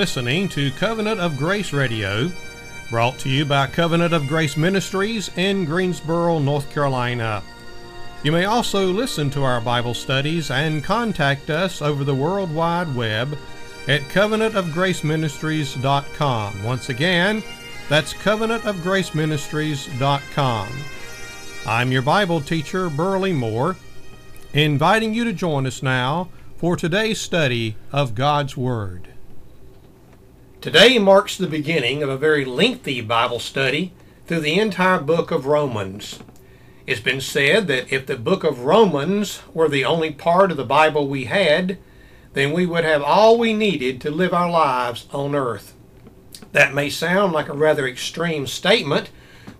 listening to Covenant of Grace Radio, brought to you by Covenant of Grace Ministries in Greensboro, North Carolina. You may also listen to our Bible studies and contact us over the World Wide Web at covenantofgraceministries.com. Once again, that's covenantofgraceministries.com. I'm your Bible teacher, Burley Moore, inviting you to join us now for today's study of God's Word. Today marks the beginning of a very lengthy Bible study through the entire book of Romans. It's been said that if the book of Romans were the only part of the Bible we had, then we would have all we needed to live our lives on earth. That may sound like a rather extreme statement,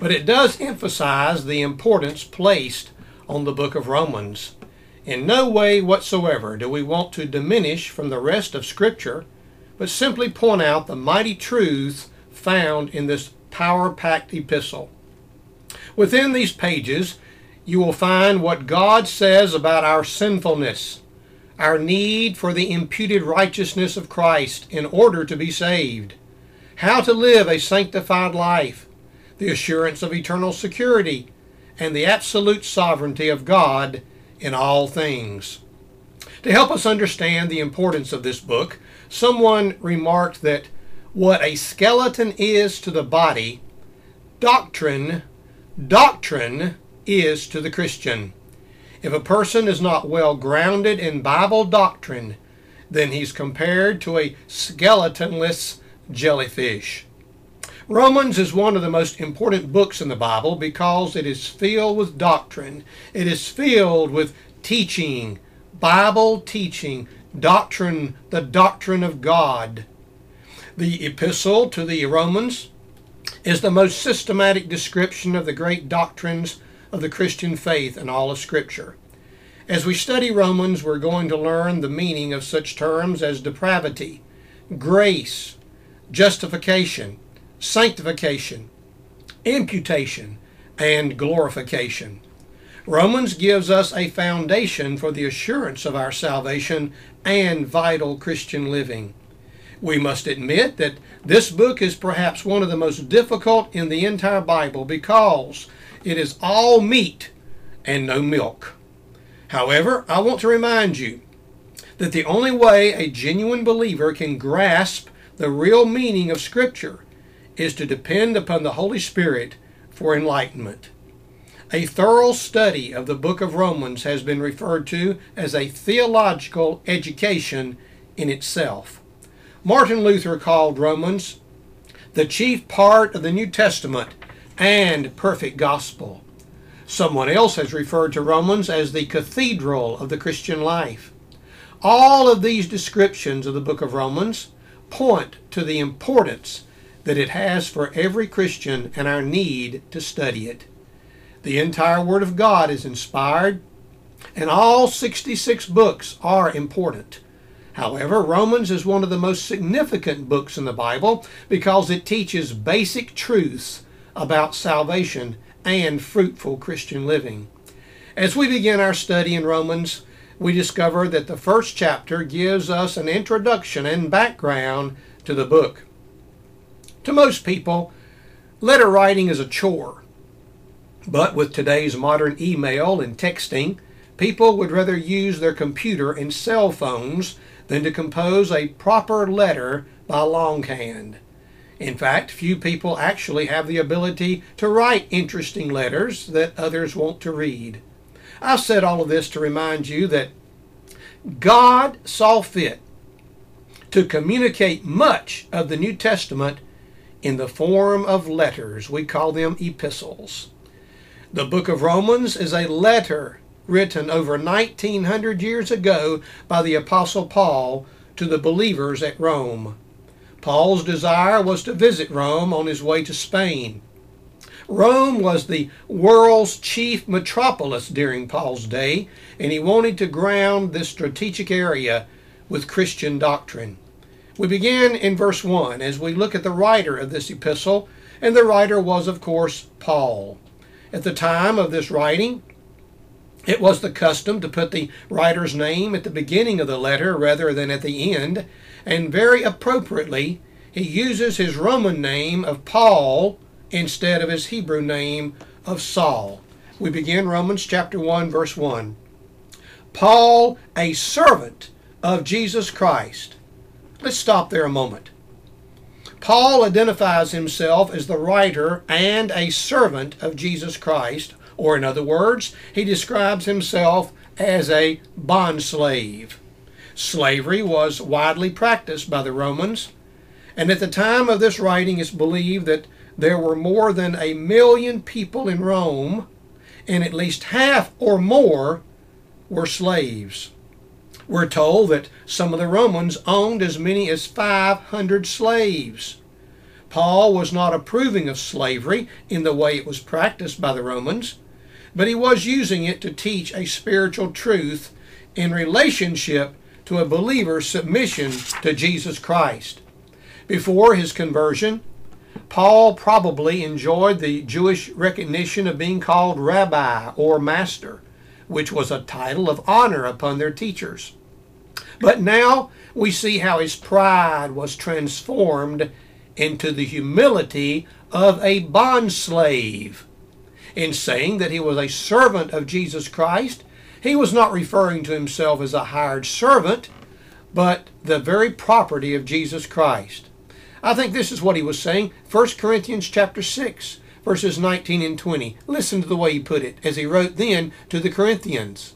but it does emphasize the importance placed on the book of Romans. In no way whatsoever do we want to diminish from the rest of Scripture but simply point out the mighty truths found in this power packed epistle. Within these pages, you will find what God says about our sinfulness, our need for the imputed righteousness of Christ in order to be saved, how to live a sanctified life, the assurance of eternal security, and the absolute sovereignty of God in all things. To help us understand the importance of this book, someone remarked that what a skeleton is to the body, doctrine, doctrine is to the Christian. If a person is not well grounded in Bible doctrine, then he's compared to a skeletonless jellyfish. Romans is one of the most important books in the Bible because it is filled with doctrine. It is filled with teaching, Bible teaching, doctrine, the doctrine of God. The epistle to the Romans is the most systematic description of the great doctrines of the Christian faith in all of Scripture. As we study Romans, we're going to learn the meaning of such terms as depravity, grace, justification, sanctification, imputation, and glorification. Romans gives us a foundation for the assurance of our salvation and vital Christian living. We must admit that this book is perhaps one of the most difficult in the entire Bible because it is all meat and no milk. However, I want to remind you that the only way a genuine believer can grasp the real meaning of Scripture is to depend upon the Holy Spirit for enlightenment. A thorough study of the book of Romans has been referred to as a theological education in itself. Martin Luther called Romans the chief part of the New Testament and perfect gospel. Someone else has referred to Romans as the cathedral of the Christian life. All of these descriptions of the book of Romans point to the importance that it has for every Christian and our need to study it. The entire Word of God is inspired, and all 66 books are important. However, Romans is one of the most significant books in the Bible because it teaches basic truths about salvation and fruitful Christian living. As we begin our study in Romans, we discover that the first chapter gives us an introduction and background to the book. To most people, letter writing is a chore. But with today's modern email and texting, people would rather use their computer and cell phones than to compose a proper letter by longhand. In fact, few people actually have the ability to write interesting letters that others want to read. I've said all of this to remind you that God saw fit to communicate much of the New Testament in the form of letters. We call them epistles. The book of Romans is a letter written over 1900 years ago by the Apostle Paul to the believers at Rome. Paul's desire was to visit Rome on his way to Spain. Rome was the world's chief metropolis during Paul's day, and he wanted to ground this strategic area with Christian doctrine. We begin in verse 1 as we look at the writer of this epistle, and the writer was, of course, Paul. At the time of this writing, it was the custom to put the writer's name at the beginning of the letter rather than at the end, and very appropriately, he uses his Roman name of Paul instead of his Hebrew name of Saul. We begin Romans chapter 1 verse 1. Paul, a servant of Jesus Christ. Let's stop there a moment. Paul identifies himself as the writer and a servant of Jesus Christ, or in other words, he describes himself as a bondslave. Slavery was widely practiced by the Romans, and at the time of this writing it's believed that there were more than a million people in Rome, and at least half or more were slaves. We're told that some of the Romans owned as many as 500 slaves. Paul was not approving of slavery in the way it was practiced by the Romans, but he was using it to teach a spiritual truth in relationship to a believer's submission to Jesus Christ. Before his conversion, Paul probably enjoyed the Jewish recognition of being called rabbi or master, which was a title of honor upon their teachers. But now we see how his pride was transformed into the humility of a bondslave. In saying that he was a servant of Jesus Christ, he was not referring to himself as a hired servant, but the very property of Jesus Christ. I think this is what he was saying. 1 Corinthians chapter 6, verses 19 and 20. Listen to the way he put it as he wrote then to the Corinthians.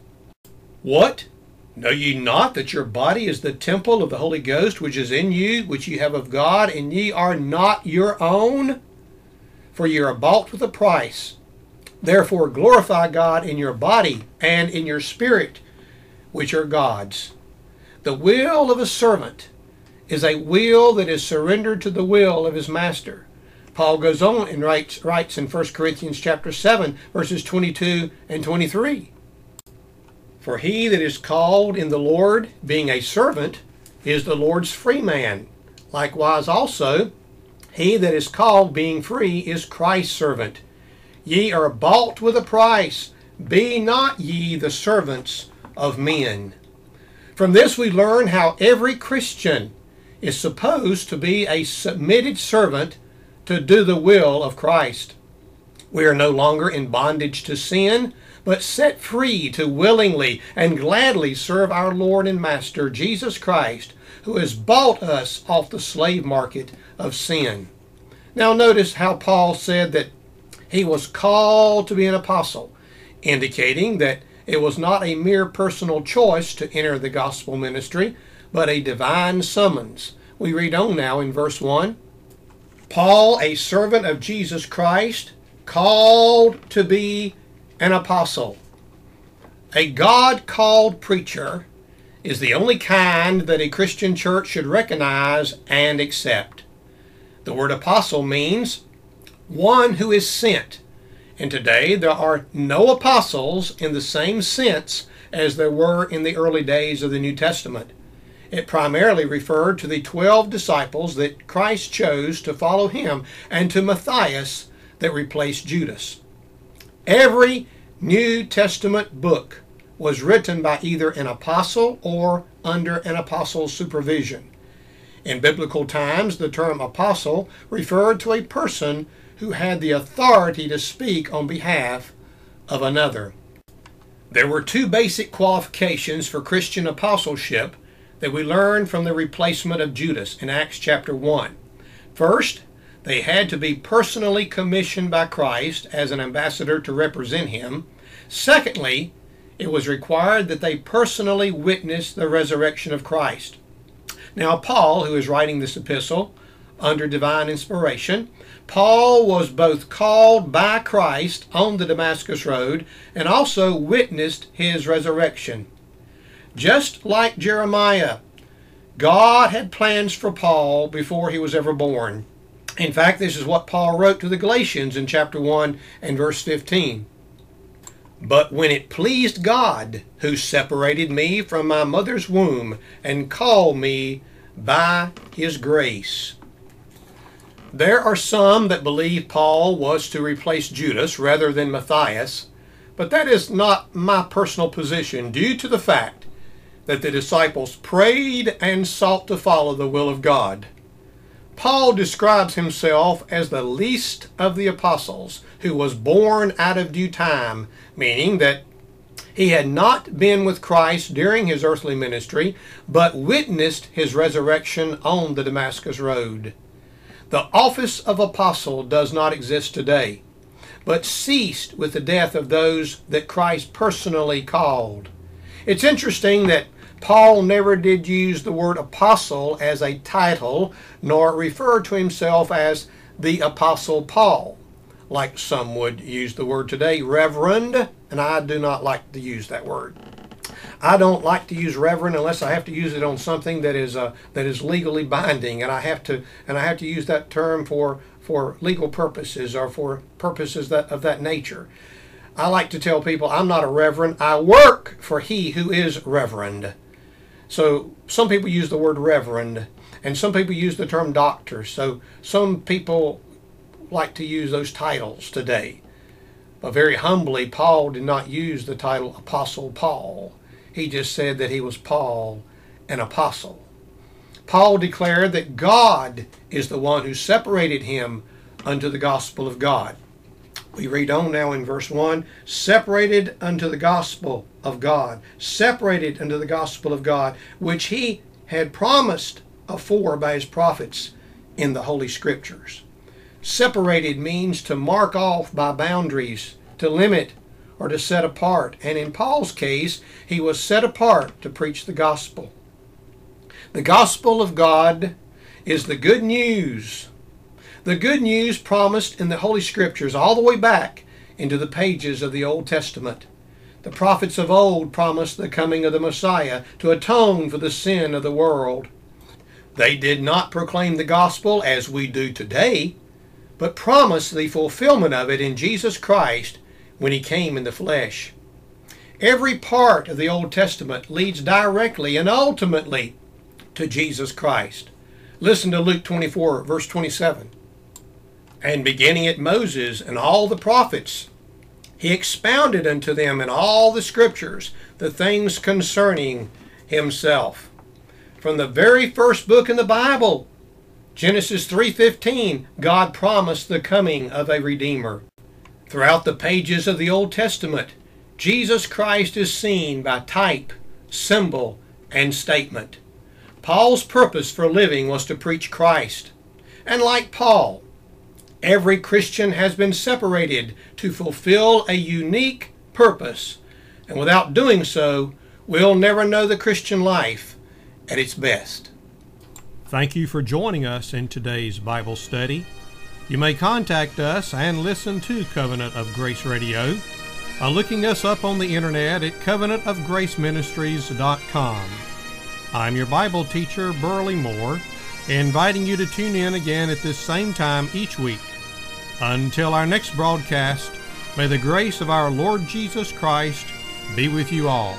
What? Know ye not that your body is the temple of the Holy Ghost which is in you, which ye have of God, and ye are not your own? For ye are bought with a price. Therefore glorify God in your body and in your spirit, which are God's. The will of a servant is a will that is surrendered to the will of his master. Paul goes on and writes, writes in 1 Corinthians chapter 7, verses 22 and 23. For he that is called in the Lord, being a servant, is the Lord's free man. Likewise also, he that is called, being free, is Christ's servant. Ye are bought with a price. Be not ye the servants of men. From this we learn how every Christian is supposed to be a submitted servant to do the will of Christ. We are no longer in bondage to sin, but set free to willingly and gladly serve our Lord and Master, Jesus Christ, who has bought us off the slave market of sin. Now, notice how Paul said that he was called to be an apostle, indicating that it was not a mere personal choice to enter the gospel ministry, but a divine summons. We read on now in verse 1 Paul, a servant of Jesus Christ, called to be an apostle. A God called preacher is the only kind that a Christian church should recognize and accept. The word apostle means one who is sent. And today there are no apostles in the same sense as there were in the early days of the New Testament. It primarily referred to the twelve disciples that Christ chose to follow him and to Matthias that replaced Judas. Every New Testament book was written by either an apostle or under an apostle's supervision. In biblical times, the term apostle referred to a person who had the authority to speak on behalf of another. There were two basic qualifications for Christian apostleship that we learn from the replacement of Judas in Acts chapter 1. First, they had to be personally commissioned by Christ as an ambassador to represent him. Secondly, it was required that they personally witness the resurrection of Christ. Now, Paul, who is writing this epistle under divine inspiration, Paul was both called by Christ on the Damascus Road and also witnessed his resurrection. Just like Jeremiah, God had plans for Paul before he was ever born. In fact, this is what Paul wrote to the Galatians in chapter 1 and verse 15. But when it pleased God, who separated me from my mother's womb and called me by his grace. There are some that believe Paul was to replace Judas rather than Matthias, but that is not my personal position due to the fact that the disciples prayed and sought to follow the will of God. Paul describes himself as the least of the apostles, who was born out of due time, meaning that he had not been with Christ during his earthly ministry, but witnessed his resurrection on the Damascus Road. The office of apostle does not exist today, but ceased with the death of those that Christ personally called. It's interesting that Paul never did use the word apostle as a title, nor refer to himself as the Apostle Paul, like some would use the word today, reverend, and I do not like to use that word. I don't like to use reverend unless I have to use it on something that is uh, that is legally binding, and I have to and I have to use that term for for legal purposes or for purposes that of that nature. I like to tell people I'm not a reverend. I work for he who is reverend. So some people use the word reverend, and some people use the term doctor. So some people like to use those titles today. But very humbly, Paul did not use the title Apostle Paul. He just said that he was Paul, an apostle. Paul declared that God is the one who separated him unto the gospel of God. We read on now in verse 1 separated unto the gospel of God, separated unto the gospel of God, which he had promised afore by his prophets in the Holy Scriptures. Separated means to mark off by boundaries, to limit, or to set apart. And in Paul's case, he was set apart to preach the gospel. The gospel of God is the good news the good news promised in the Holy Scriptures all the way back into the pages of the Old Testament. The prophets of old promised the coming of the Messiah to atone for the sin of the world. They did not proclaim the gospel as we do today, but promised the fulfillment of it in Jesus Christ when he came in the flesh. Every part of the Old Testament leads directly and ultimately to Jesus Christ. Listen to Luke 24, verse 27 and beginning at Moses and all the prophets, he expounded unto them in all the scriptures the things concerning himself. From the very first book in the Bible, Genesis 3:15, God promised the coming of a redeemer. Throughout the pages of the Old Testament, Jesus Christ is seen by type, symbol, and statement. Paul's purpose for living was to preach Christ. And like Paul, Every Christian has been separated to fulfill a unique purpose, and without doing so, we'll never know the Christian life at its best. Thank you for joining us in today's Bible study. You may contact us and listen to Covenant of Grace Radio by looking us up on the internet at covenantofgraceministries.com. I'm your Bible teacher, Burley Moore, inviting you to tune in again at this same time each week until our next broadcast, may the grace of our Lord Jesus Christ be with you all.